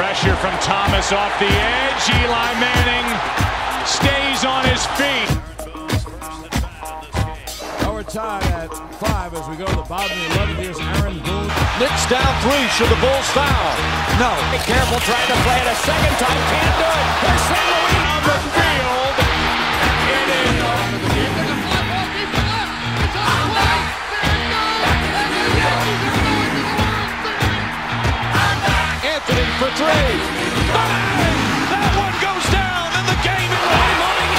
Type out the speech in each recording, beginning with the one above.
Pressure from Thomas off the edge. Eli Manning stays on his feet. Our tie at five as we go to the bottom of the 11th. Here's Aaron Boone. Knicks down three. Should the Bulls foul? No. Be careful trying to play it a second time. Can't do it. Here's for three. Bang! That one goes down, and the game is moving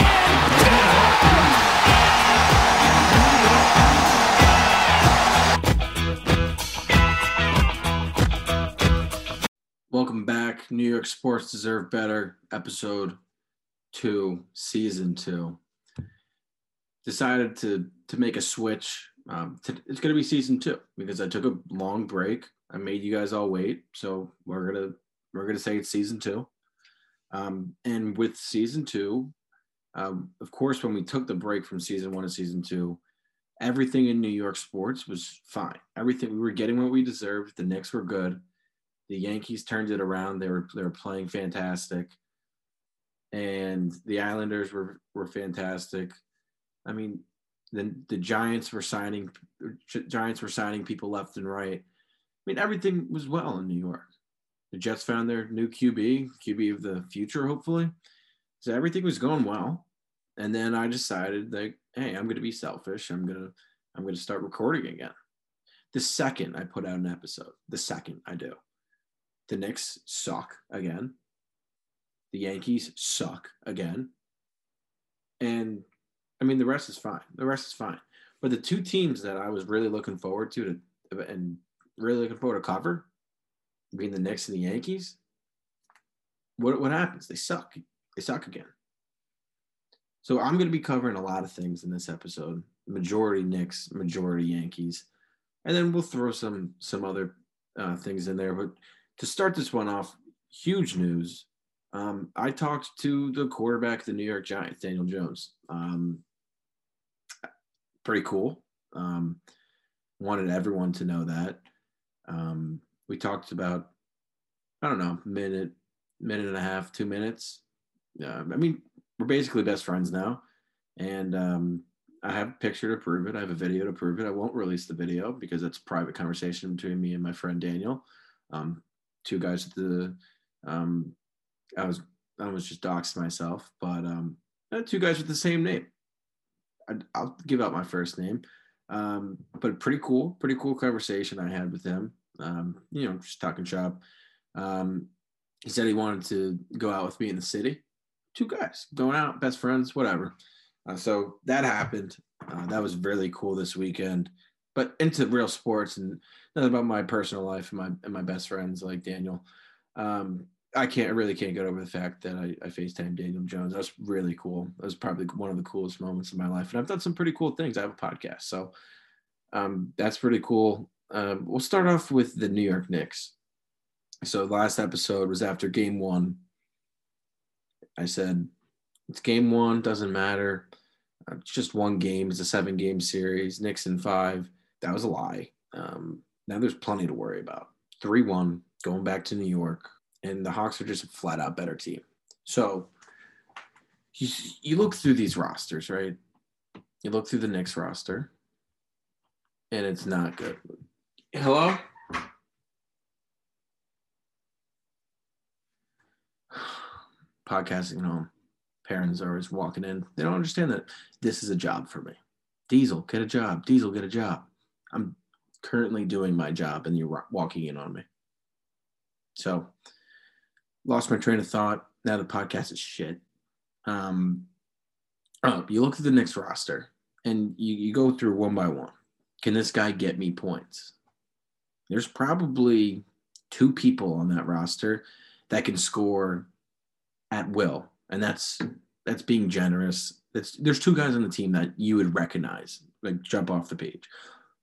Welcome back. New York Sports Deserve Better, episode two, season two. Decided to to make a switch. Um, to, it's going to be season two because I took a long break. I made you guys all wait, so we're gonna we're gonna say it's season two. Um, and with season two, um, of course, when we took the break from season one to season two, everything in New York sports was fine. Everything we were getting what we deserved. The Knicks were good the Yankees turned it around. They were they were playing fantastic, and the Islanders were were fantastic. I mean, the the Giants were signing Giants were signing people left and right. I mean, everything was well in New York. The Jets found their new QB, QB of the future, hopefully. So everything was going well, and then I decided like, hey, I'm going to be selfish. I'm gonna I'm going to start recording again. The second I put out an episode, the second I do the Knicks suck again. The Yankees suck again. And I mean, the rest is fine. The rest is fine. But the two teams that I was really looking forward to, to and really looking forward to cover, being the Knicks and the Yankees, what, what happens? They suck. They suck again. So I'm going to be covering a lot of things in this episode. Majority Knicks, majority Yankees, and then we'll throw some some other uh, things in there. But to start this one off, huge news. Um, I talked to the quarterback of the New York Giants, Daniel Jones. Um, pretty cool. Um, wanted everyone to know that. Um, we talked about, I don't know, minute, minute and a half, two minutes. Uh, I mean, we're basically best friends now, and um, I have a picture to prove it. I have a video to prove it. I won't release the video because it's a private conversation between me and my friend Daniel. Um, two guys at the um I was I was just doxed myself, but um uh, two guys with the same name. I, I'll give out my first name. Um, but pretty cool, pretty cool conversation I had with him. Um, you know, just talking shop. Um, he said he wanted to go out with me in the city. Two guys going out, best friends, whatever. Uh, so that happened. Uh, that was really cool this weekend. But into real sports and nothing about my personal life and my and my best friends like Daniel. Um, I can't I really can't get over the fact that I, I FaceTime Daniel Jones. That was really cool. That was probably one of the coolest moments of my life. And I've done some pretty cool things. I have a podcast. So um, that's pretty cool. Um, we'll start off with the New York Knicks. So last episode was after game one. I said, it's game one, doesn't matter. Uh, it's just one game. It's a seven game series. Knicks in five. That was a lie. Um, now there's plenty to worry about. 3 1, going back to New York, and the Hawks are just a flat out better team. So you, you look through these rosters, right? You look through the Knicks roster, and it's not good. Hello? Podcasting home. Parents are always walking in. They don't understand that this is a job for me. Diesel, get a job. Diesel, get a job. I'm currently doing my job and you're walking in on me. So, lost my train of thought. Now the podcast is shit. Um, oh, you look at the Knicks roster and you, you go through one by one. Can this guy get me points? There's probably two people on that roster that can score at will, and that's that's being generous. That's there's two guys on the team that you would recognize, like jump off the page.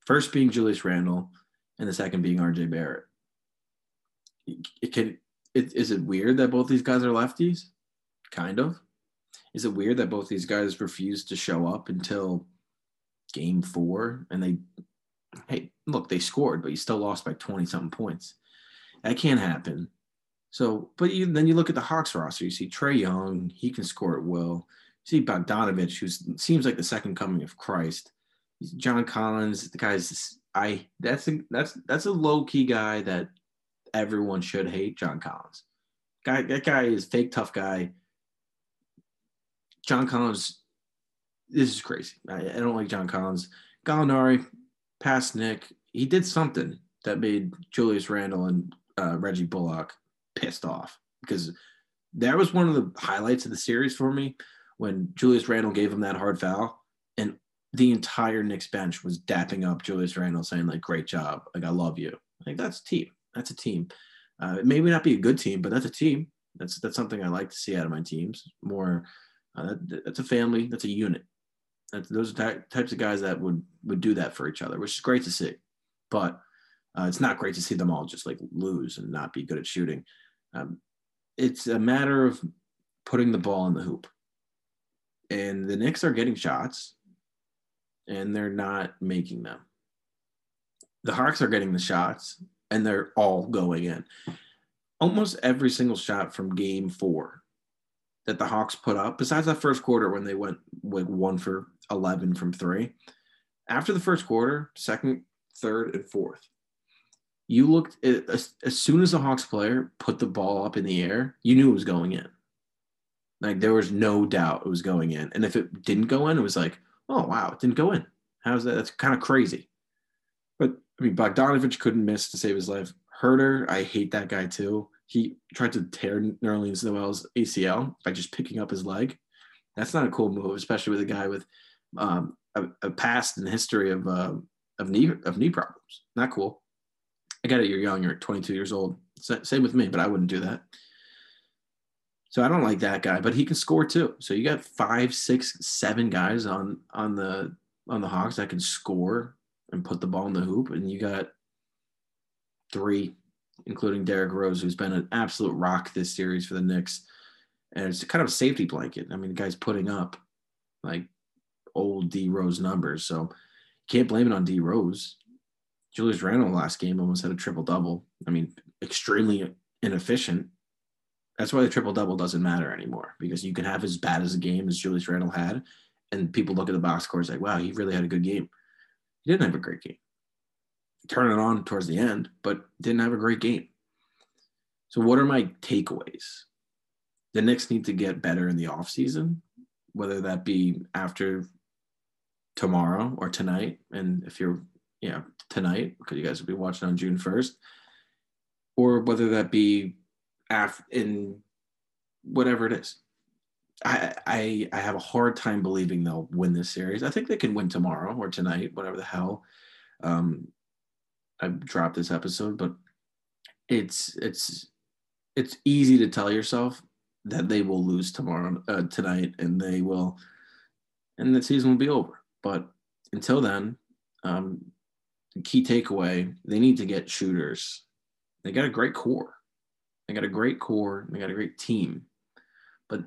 First being Julius Randle, and the second being RJ Barrett. It can. It, is it weird that both these guys are lefties? Kind of. Is it weird that both these guys refused to show up until game four? And they, hey, look, they scored, but you still lost by 20 something points. That can't happen So, but you, then you look at the Hawks roster. You see Trae Young, he can score at will. You see Bogdanovich, who seems like the second coming of Christ. John Collins, the guy's I that's a that's that's a low key guy that everyone should hate. John Collins, guy that guy is fake tough guy. John Collins, this is crazy. I, I don't like John Collins. Gallinari, past Nick, he did something that made Julius Randle and uh, Reggie Bullock pissed off because that was one of the highlights of the series for me when Julius Randle gave him that hard foul and the entire Knicks bench was dapping up Julius Randle saying like great job. Like I love you. Like that's team. That's a team. Uh, it may not be a good team but that's a team. That's that's something I like to see out of my teams. More uh, that, that's a family. That's a unit those are types of guys that would would do that for each other which is great to see but uh, it's not great to see them all just like lose and not be good at shooting um, it's a matter of putting the ball in the hoop. And the Knicks are getting shots and they're not making them. The Hawks are getting the shots and they're all going in. Almost every single shot from game four that the Hawks put up, besides that first quarter when they went like one for 11 from three, after the first quarter, second, third, and fourth, you looked at, as, as soon as the Hawks player put the ball up in the air, you knew it was going in. Like there was no doubt it was going in. And if it didn't go in, it was like, oh wow, it didn't go in. How's that? That's kind of crazy. But I mean, Bogdanovich couldn't miss to save his life. Huerter, I hate that guy too. He tried to tear Nerlens Noel's ACL by just picking up his leg. That's not a cool move, especially with a guy with um, a, a, past and history of uh, of knee of knee problems. Not cool. I get it. You're young. You're 22 years old. Same with me, but I wouldn't do that. So I don't like that guy, but he can score too. So you got five, six, seven guys on on the on the Hawks that can score and put the ball in the hoop, and you got three, including Derrick Rose, who's been an absolute rock this series for the Knicks, and it's kind of a safety blanket. I mean, the guy's putting up like old D Rose numbers, so you can't blame it on D Rose. Julius Randle last game almost had a triple double. I mean, extremely inefficient. That's why the triple double doesn't matter anymore because you can have as bad as a game as Julius Randle had, and people look at the box scores like, wow, he really had a good game. He didn't have a great game. Turn it on towards the end, but didn't have a great game. So, what are my takeaways? The Knicks need to get better in the offseason, whether that be after tomorrow or tonight. And if you're you know, tonight because you guys will be watching on June 1st, or whether that be af- in whatever it is. I, I I have a hard time believing they'll win this series. I think they can win tomorrow or tonight, whatever the hell. Um, I dropped this episode, but it's it's it's easy to tell yourself that they will lose tomorrow uh, tonight, and they will, and the season will be over. But until then, um, key takeaway they need to get shooters. They got a great core. They got a great core. They got a great team. But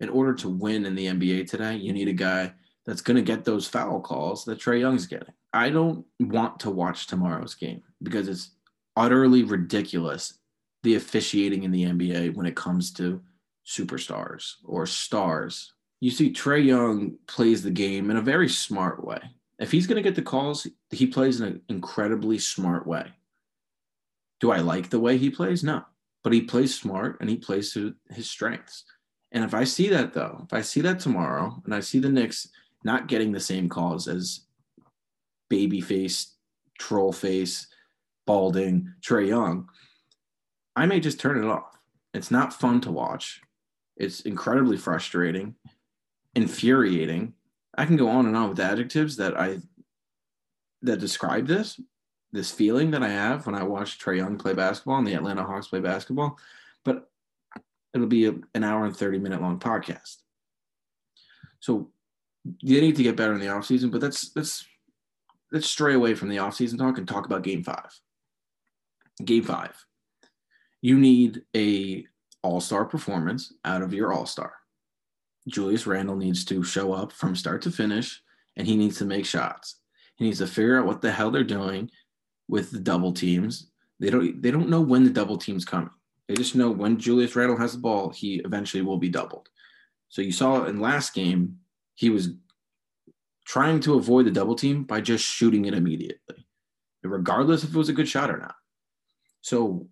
in order to win in the NBA today, you need a guy that's going to get those foul calls that Trae Young's getting. I don't want to watch tomorrow's game because it's utterly ridiculous the officiating in the NBA when it comes to superstars or stars. You see, Trae Young plays the game in a very smart way. If he's going to get the calls, he plays in an incredibly smart way. Do I like the way he plays? No, but he plays smart and he plays to his strengths. And if I see that though, if I see that tomorrow and I see the Knicks not getting the same calls as babyface, troll face, balding, Trae Young, I may just turn it off. It's not fun to watch. It's incredibly frustrating, infuriating, I can go on and on with adjectives that I that describe this this feeling that I have when I watch Trae Young play basketball and the Atlanta Hawks play basketball, but it'll be a, an hour and 30 minute long podcast. So you need to get better in the offseason, but let's let's let's stray away from the offseason talk and talk about game five. Game five. You need a all-star performance out of your all-star. Julius Randle needs to show up from start to finish and he needs to make shots. He needs to figure out what the hell they're doing with the double teams. They don't they don't know when the double team's coming. They just know when Julius Randle has the ball, he eventually will be doubled. So you saw in last game, he was trying to avoid the double team by just shooting it immediately, regardless if it was a good shot or not. So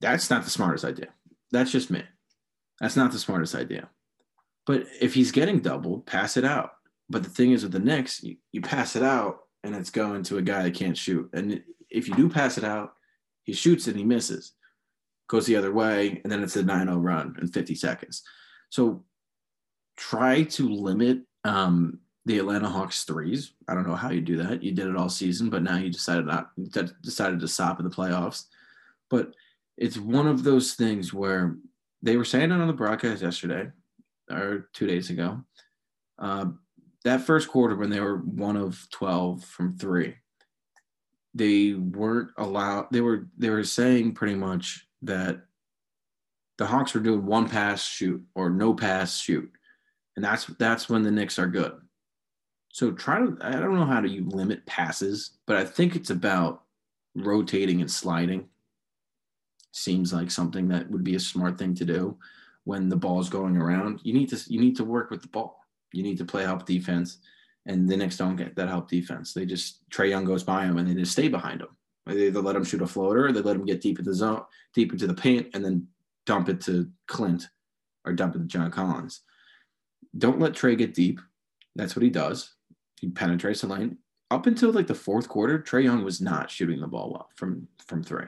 that's not the smartest idea. That's just me. That's not the smartest idea. But if he's getting double, pass it out. But the thing is with the Knicks, you, you pass it out and it's going to a guy that can't shoot. And if you do pass it out, he shoots and he misses, goes the other way, and then it's a 9 0 run in 50 seconds. So try to limit um, the Atlanta Hawks threes. I don't know how you do that. You did it all season, but now you decided not decided to stop in the playoffs. But it's one of those things where they were saying it on the broadcast yesterday or two days ago. Uh, that first quarter when they were one of 12 from three, they weren't allowed, they were, they were saying pretty much that the Hawks were doing one pass shoot or no pass shoot. And that's, that's when the Knicks are good. So try to, I don't know how to you limit passes, but I think it's about rotating and sliding. Seems like something that would be a smart thing to do when the ball's going around. You need to you need to work with the ball. You need to play help defense, and the Knicks don't get that help defense. They just Trae Young goes by them and they just stay behind him. They either let him shoot a floater, they let him get deep in the zone, deep into the paint, and then dump it to Clint or dump it to John Collins. Don't let Trae get deep. That's what he does. He penetrates the lane. Up until like the fourth quarter, Trae Young was not shooting the ball well from from three.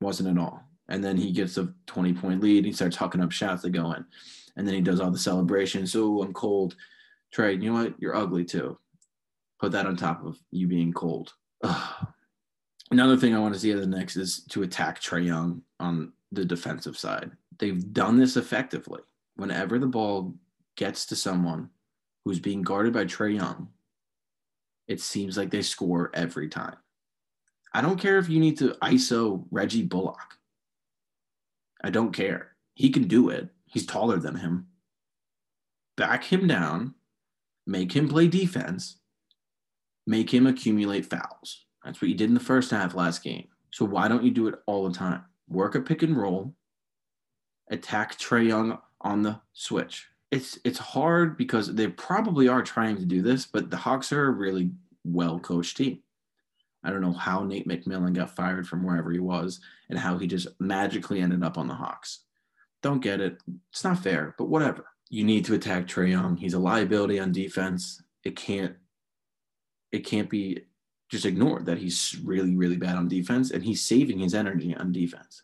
Wasn't at all. And then he gets a 20 point lead. He starts hucking up shots that go in. And then he does all the celebrations. So I'm cold. Trae, you know what? You're ugly too. Put that on top of you being cold. Ugh. Another thing I want to see at the Knicks is to attack Trae Young on the defensive side. They've done this effectively. Whenever the ball gets to someone who's being guarded by Trae Young, it seems like they score every time. I don't care if you need to ISO Reggie Bullock. I don't care. He can do it. He's taller than him. Back him down, make him play defense, make him accumulate fouls. That's what you did in the first half last game. So why don't you do it all the time? Work a pick and roll, attack Trae Young on the switch. It's it's hard because they probably are trying to do this, but the Hawks are a really well coached team. I don't know how Nate McMillan got fired from wherever he was and how he just magically ended up on the Hawks. Don't get it. It's not fair, but whatever. You need to attack Trae Young. He's a liability on defense. It can't it can't be just ignored that he's really, really bad on defense and he's saving his energy on defense.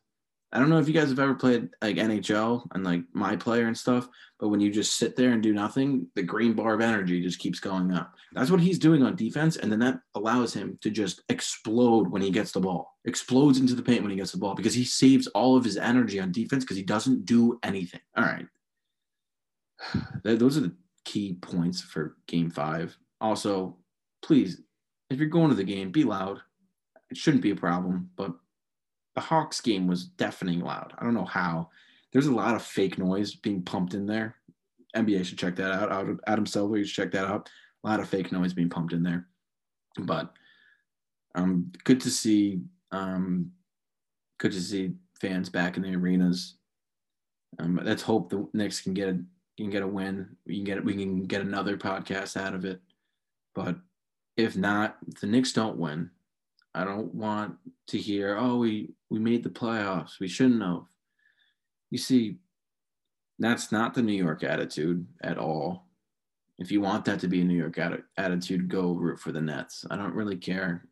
I don't know if you guys have ever played like NHL and like my player and stuff, but when you just sit there and do nothing, the green bar of energy just keeps going up. That's what he's doing on defense. And then that allows him to just explode when he gets the ball, explodes into the paint when he gets the ball because he saves all of his energy on defense because he doesn't do anything. All right. Those are the key points for game five. Also, please, if you're going to the game, be loud. It shouldn't be a problem, but the Hawks game was deafening loud. I don't know how. There's a lot of fake noise being pumped in there. NBA should check that out. Adam Silver, should check that out. A lot of fake noise being pumped in there. But um, good to see. Um, good to see fans back in the arenas. Um, let's hope the Knicks can get a can get a win. We can get we can get another podcast out of it. But if not, if the Knicks don't win, I don't want to hear, oh, we we made the playoffs. We shouldn't have. You see, that's not the New York attitude at all. If you want that to be a New York attitude, go root for the Nets. I don't really care.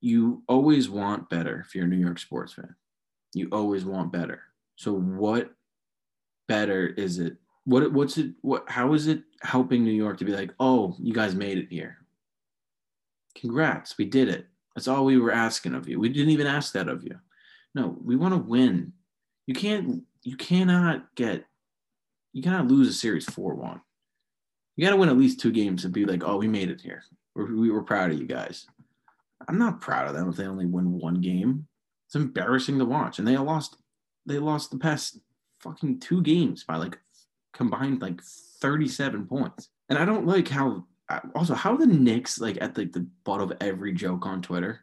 You always want better if you're a New York sports fan. You always want better. So what better is it? What what's it what how is it helping New York to be like, "Oh, you guys made it here." Congrats, we did it. That's all we were asking of you. We didn't even ask that of you. No, we want to win. You can't you cannot get you cannot lose a series 4-1. You got to win at least two games and be like, "Oh, we made it here. We're, we were proud of you guys." I'm not proud of them if they only win one game. It's embarrassing to watch, and they lost. They lost the past fucking two games by like combined like 37 points. And I don't like how also how the Knicks like at like the butt of every joke on Twitter.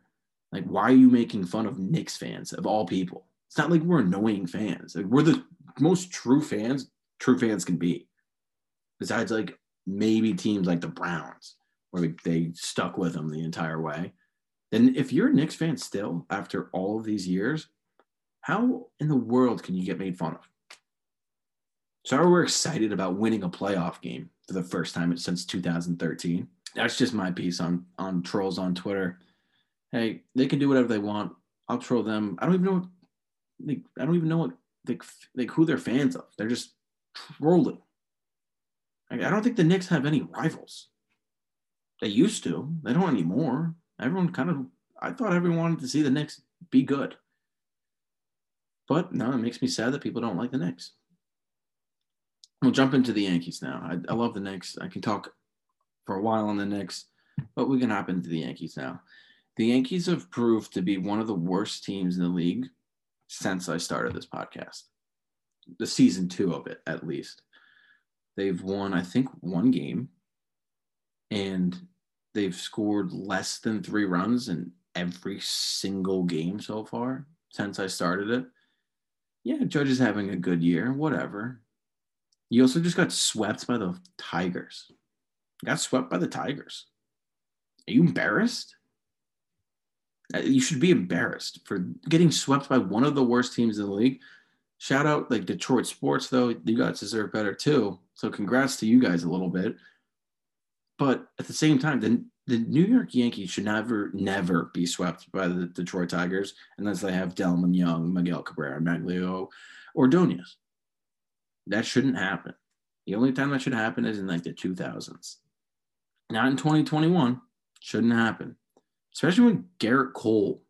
Like, why are you making fun of Knicks fans of all people? It's not like we're annoying fans. Like we're the most true fans true fans can be. Besides, like maybe teams like the Browns, where they stuck with them the entire way. Then, if you're a Knicks fan still after all of these years, how in the world can you get made fun of? Sorry, we're excited about winning a playoff game for the first time since 2013. That's just my piece on on trolls on Twitter. Hey, they can do whatever they want. I'll troll them. I don't even know. Like, I don't even know what like like who they're fans of. They're just trolling. I don't think the Knicks have any rivals. They used to. They don't anymore. Everyone kind of. I thought everyone wanted to see the Knicks be good. But no, it makes me sad that people don't like the Knicks. We'll jump into the Yankees now. I, I love the Knicks. I can talk for a while on the Knicks, but we can hop into the Yankees now. The Yankees have proved to be one of the worst teams in the league since I started this podcast. The season two of it, at least. They've won, I think, one game, and they've scored less than three runs in every single game so far since I started it. Yeah, Judge is having a good year, whatever. You also just got swept by the Tigers. Got swept by the Tigers. Are you embarrassed? Uh, you should be embarrassed for getting swept by one of the worst teams in the league. Shout out like Detroit sports though. You guys deserve better too. So congrats to you guys a little bit. But at the same time, the, the New York Yankees should never, never be swept by the Detroit Tigers unless they have Delmon Young, Miguel Cabrera, Magglio, Ordonez. That shouldn't happen. The only time that should happen is in like the 2000s. Not in 2021. Shouldn't happen especially when Gerrit Cole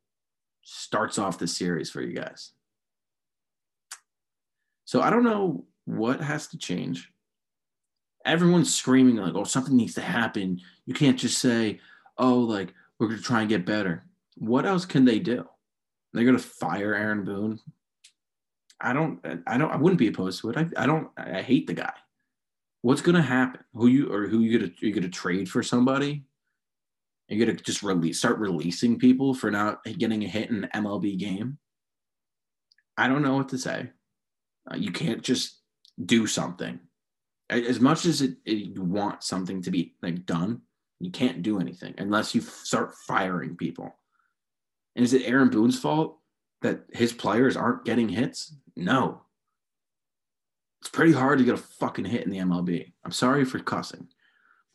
starts off the series for you guys. So I don't know what has to change. Everyone's screaming like, "Oh, something needs to happen." You can't just say, "Oh, like we're going to try and get better." What else can they do? They're going to fire Aaron Boone. I don't. I don't. I wouldn't be opposed to it. I, I don't. I hate the guy. What's going to happen? Who you or who you to you to trade for somebody? You're gonna just release start releasing people for not getting a hit in an MLB game. I don't know what to say. Uh, you can't just do something. As much as it, it, you want something to be like done, you can't do anything unless you start firing people. And is it Aaron Boone's fault that his players aren't getting hits? No. It's pretty hard to get a fucking hit in the MLB. I'm sorry for cussing,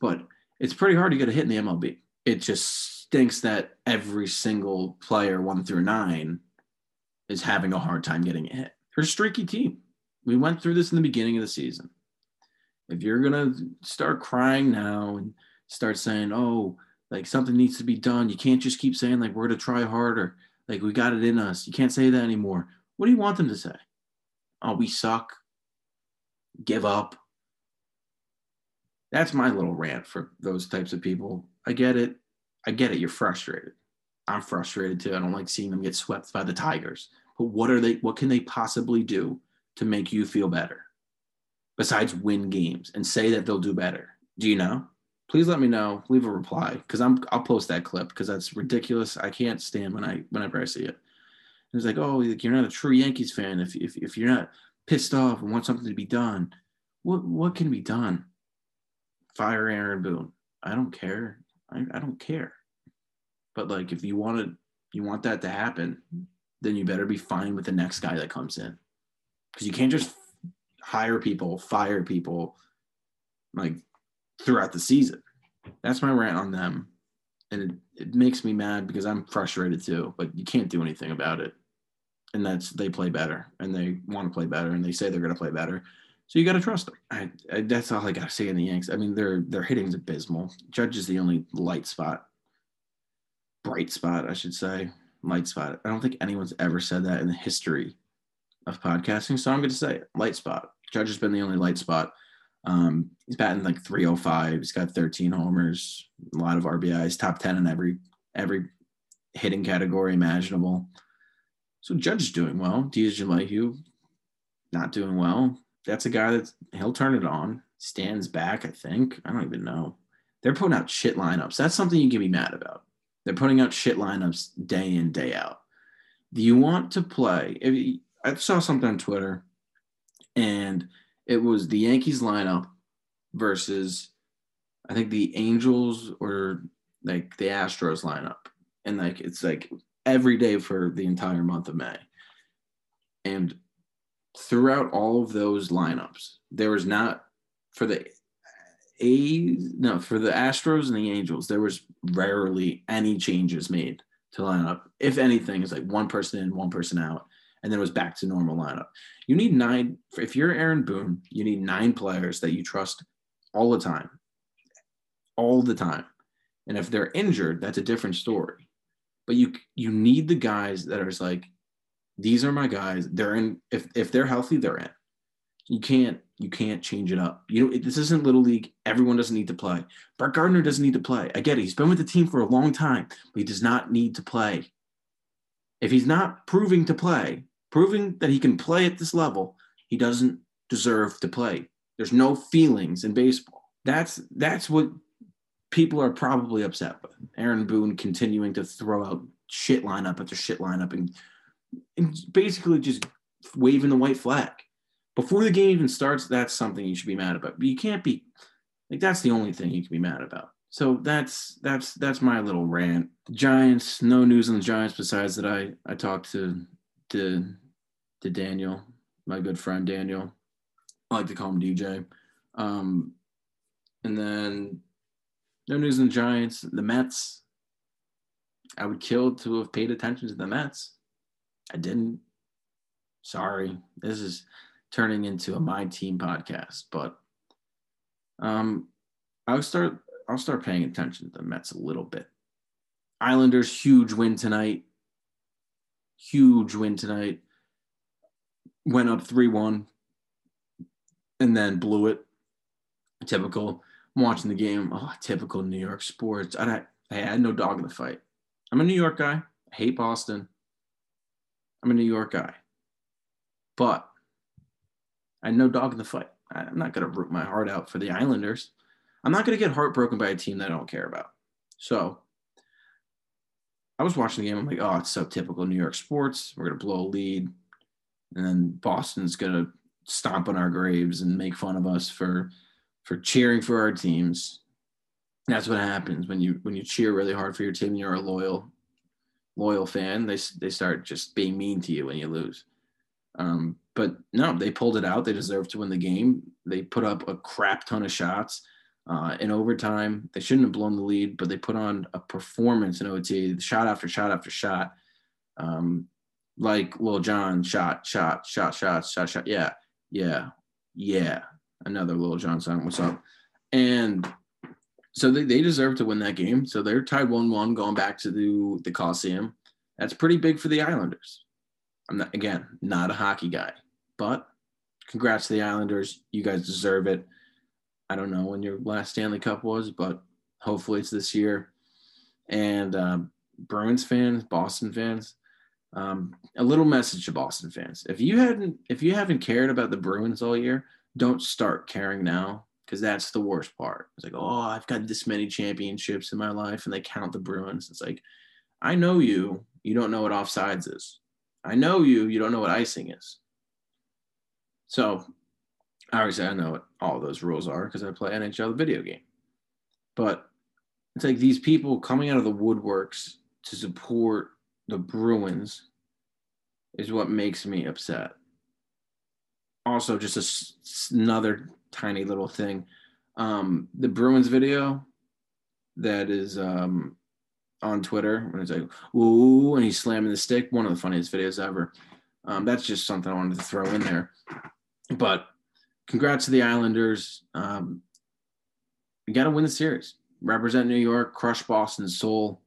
but it's pretty hard to get a hit in the MLB it just stinks that every single player one through nine is having a hard time getting a hit. They're a streaky team. We went through this in the beginning of the season. If you're gonna start crying now and start saying, "Oh, like something needs to be done," you can't just keep saying like we're gonna try harder. Like we got it in us. You can't say that anymore. What do you want them to say? Oh, we suck. Give up. That's my little rant for those types of people. I get it. I get it. You're frustrated. I'm frustrated too. I don't like seeing them get swept by the Tigers. But what are they? What can they possibly do to make you feel better besides win games and say that they'll do better? Do you know? Please let me know. Leave a reply because I'm. I'll post that clip because that's ridiculous. I can't stand when I whenever I see it. It's like, oh, you're not a true Yankees fan if if if you're not pissed off and want something to be done. What what can be done? Fire Aaron Boone. I don't care. I, I don't care. But like, if you want to, you want that to happen, then you better be fine with the next guy that comes in, because you can't just hire people, fire people, like throughout the season. That's my rant on them, and it, it makes me mad because I'm frustrated too. But you can't do anything about it, and that's they play better and they want to play better and they say they're going to play better. So you got to trust them. I, I, that's all I got to say in the Yanks. I mean, their their hitting's abysmal. Judge is the only light spot, bright spot, I should say, light spot. I don't think anyone's ever said that in the history of podcasting. So I'm going to say it, light spot. Judge has been the only light spot. Um, he's batting like 305. He's got 13 homers, a lot of RBIs, top 10 in every every hitting category imaginable. So Judge is doing well. DJ LeMahieu not doing well that's a guy that he'll turn it on. Stands back, I think. I don't even know. They're putting out shit lineups. That's something you can be mad about. They're putting out shit lineups day in, day out. Do you want to play? You, I saw something on Twitter, and it was the Yankees lineup versus I think the Angels or like the Astros lineup, and like it's like every day for the entire month of May, and throughout all of those lineups, there was not for the A's, no, for the Astros and the Angels, there was rarely any changes made to lineup. If anything, it's like one person in, one person out, and then it was back to normal lineup. You need nine. If you're Aaron Boone, you need nine players that you trust all the time, all the time. And if they're injured, that's a different story. But you you need the guys that are like, these are my guys. They're in. If if they're healthy, they're in. You can't you can't change it up. You know this isn't little league. Everyone doesn't need to play. Brett Gardner doesn't need to play. I get it. He's been with the team for a long time, but he does not need to play. If he's not proving to play, proving that he can play at this level, he doesn't deserve to play. There's no feelings in baseball. That's that's what people are probably upset with. Aaron Boone continuing to throw out shit lineup after shit lineup and, and basically just waving the white flag. Before the game even starts, that's something you should be mad about. But you can't be like that's the only thing you can be mad about. So that's that's that's my little rant. The Giants, no news on the Giants besides that I I talked to to to Daniel, my good friend Daniel. I like to call him DJ. Um, and then no news in the Giants. The Mets. I would kill to have paid attention to the Mets. I didn't. Sorry. This is turning into a my team podcast, but um I'll start I'll start paying attention to the Mets a little bit. Islanders huge win tonight. Huge win tonight. Went up 3-1 and then blew it. Typical. I'm watching the game. Oh, typical New York sports. I, I had no dog in the fight. I'm a New York guy. I hate Boston. I'm a New York guy. But I had no dog in the fight. I'm not going to root my heart out for the Islanders. I'm not going to get heartbroken by a team that I don't care about. So I was watching the game. I'm like, oh, it's so typical New York sports. We're going to blow a lead. And then Boston's to stomp on our graves and make fun of us for for cheering for our teams. That's what happens when you when you cheer really hard for your team. You're a loyal loyal fan. They they start just being mean to you when you lose. Um, but no, they pulled it out. They deserved to win the game. They put up a crap ton of shots uh, in overtime. They shouldn't have blown the lead, but they put on a performance in OT, shot after shot after shot. Um, like Lil Jon shot, shot, shot, shot, shot, shot. Yeah, yeah, yeah. Another Lil Jon song. What's up? And so they, they deserve to win that game. So they're tied 1 1 going back to the, the Coliseum. That's pretty big for the Islanders. I'm not, again, not a hockey guy, but congrats to the Islanders. You guys deserve it. I don't know when your last Stanley Cup was, but hopefully it's this year. And um, Bruins fans, Boston fans, um, a little message to Boston fans: if you hadn't, if you haven't cared about the Bruins all year, don't start caring now because that's the worst part. It's like, oh, I've got this many championships in my life, and they count the Bruins. It's like, I know you. You don't know what offsides is. I know you. You don't know what icing is. So, obviously, I know what all those rules are because I play NHL the video game. But it's like these people coming out of the woodworks to support the Bruins is what makes me upset. Also, just a, another tiny little thing. Um, the Bruins video that is um, on Twitter when it's like, ooh, and he's slamming the stick. One of the funniest videos ever. Um, that's just something I wanted to throw in there. But congrats to the Islanders. Um, you got to win the series. Represent New York, crush Boston's soul.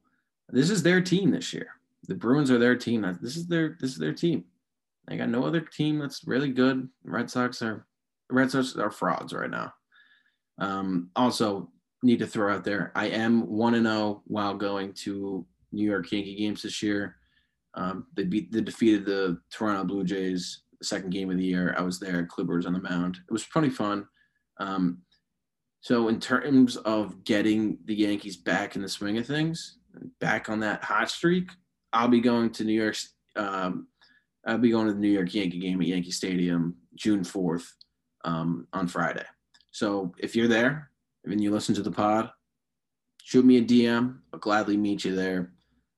This is their team this year. The Bruins are their team. This is their this is their team. They got no other team that's really good. Red Sox are Red Sox are frauds right now. Um, also, need to throw out there. I am one and zero oh while going to New York Yankee games this year. Um, they beat they defeated the Toronto Blue Jays second game of the year. I was there. Kluber was on the mound. It was pretty fun. Um, so in terms of getting the Yankees back in the swing of things, back on that hot streak, I'll be going to New York Um, I'll be going to the New York Yankee game at Yankee Stadium June 4th um, on Friday. So if you're there and you listen to the pod, shoot me a DM. I'll gladly meet you there.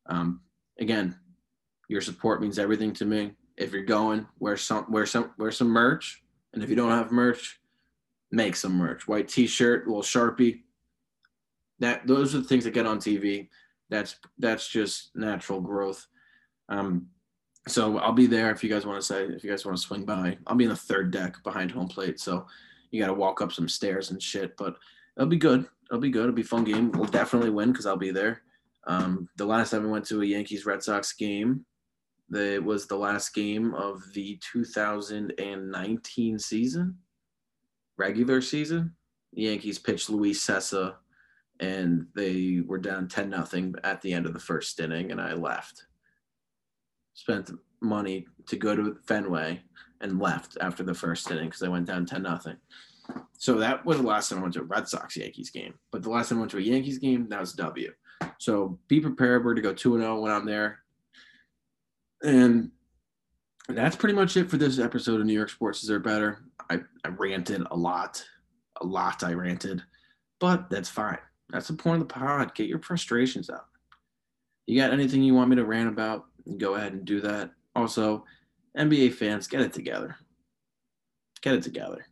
Um, again, your support means everything to me. If you're going, wear some, wear some, wear some merch. And if you don't have merch, make some merch. White T-shirt, little sharpie. That those are the things that get on TV. That's that's just natural growth. Um, so I'll be there if you guys want to say if you guys want to swing by. I'll be in the third deck behind home plate, so you got to walk up some stairs and shit. But it'll be good. It'll be good. It'll be fun game. We'll definitely win because I'll be there. Um, the last time we went to a Yankees Red Sox game, it was the last game of the 2019 season, regular season. The Yankees pitched Luis Cessa, and they were down 10 nothing at the end of the first inning, and I left. Spent money to go to Fenway and left after the first inning because I went down 10 nothing. So that was the last time I went to a Red Sox Yankees game. But the last time I went to a Yankees game, that was W. So be prepared. We're to go 2 0 when I'm there. And that's pretty much it for this episode of New York Sports Deserve Better. I, I ranted a lot. A lot I ranted. But that's fine. That's the point of the pod. Get your frustrations out. You got anything you want me to rant about? Go ahead and do that. Also, NBA fans, get it together. Get it together.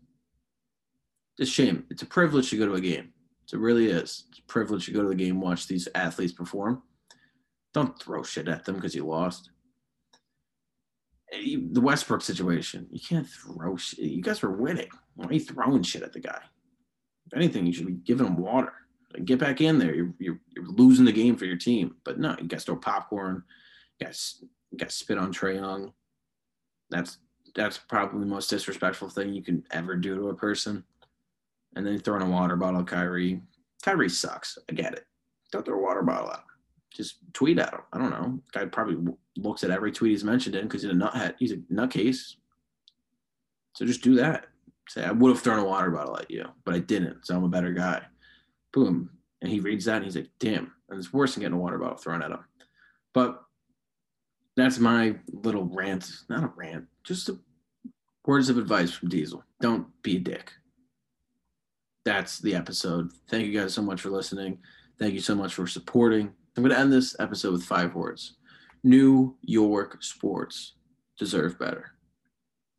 It's a shame. It's a privilege to go to a game. It really is. It's a privilege to go to the game, watch these athletes perform. Don't throw shit at them because you lost. The Westbrook situation, you can't throw shit. You guys were winning. Why are you throwing shit at the guy? If anything, you should be giving him water. Get back in there. You're, you're, you're losing the game for your team. But no, you guys throw popcorn. You guys, you guys spit on Trae Young. That's that's probably the most disrespectful thing you can ever do to a person and then throwing a water bottle at Kyrie. Kyrie sucks. I get it. Don't throw a water bottle at him. Just tweet at him. I don't know. Guy probably looks at every tweet he's mentioned in because he's a nuthead. He's a nutcase. So just do that. Say, I would have thrown a water bottle at you, but I didn't. So I'm a better guy. Boom. And he reads that and he's like, damn. And it's worse than getting a water bottle thrown at him. But that's my little rant. Not a rant, just words of advice from Diesel. Don't be a dick that's the episode. Thank you guys so much for listening. Thank you so much for supporting. I'm going to end this episode with five words New York sports deserve better.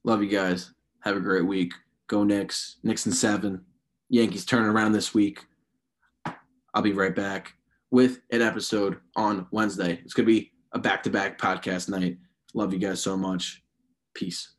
Love you guys. Have a great week. Go Knicks. Knicks and seven. Yankees turning around this week. I'll be right back with an episode on Wednesday. It's going to be a back to back podcast night. Love you guys so much. Peace.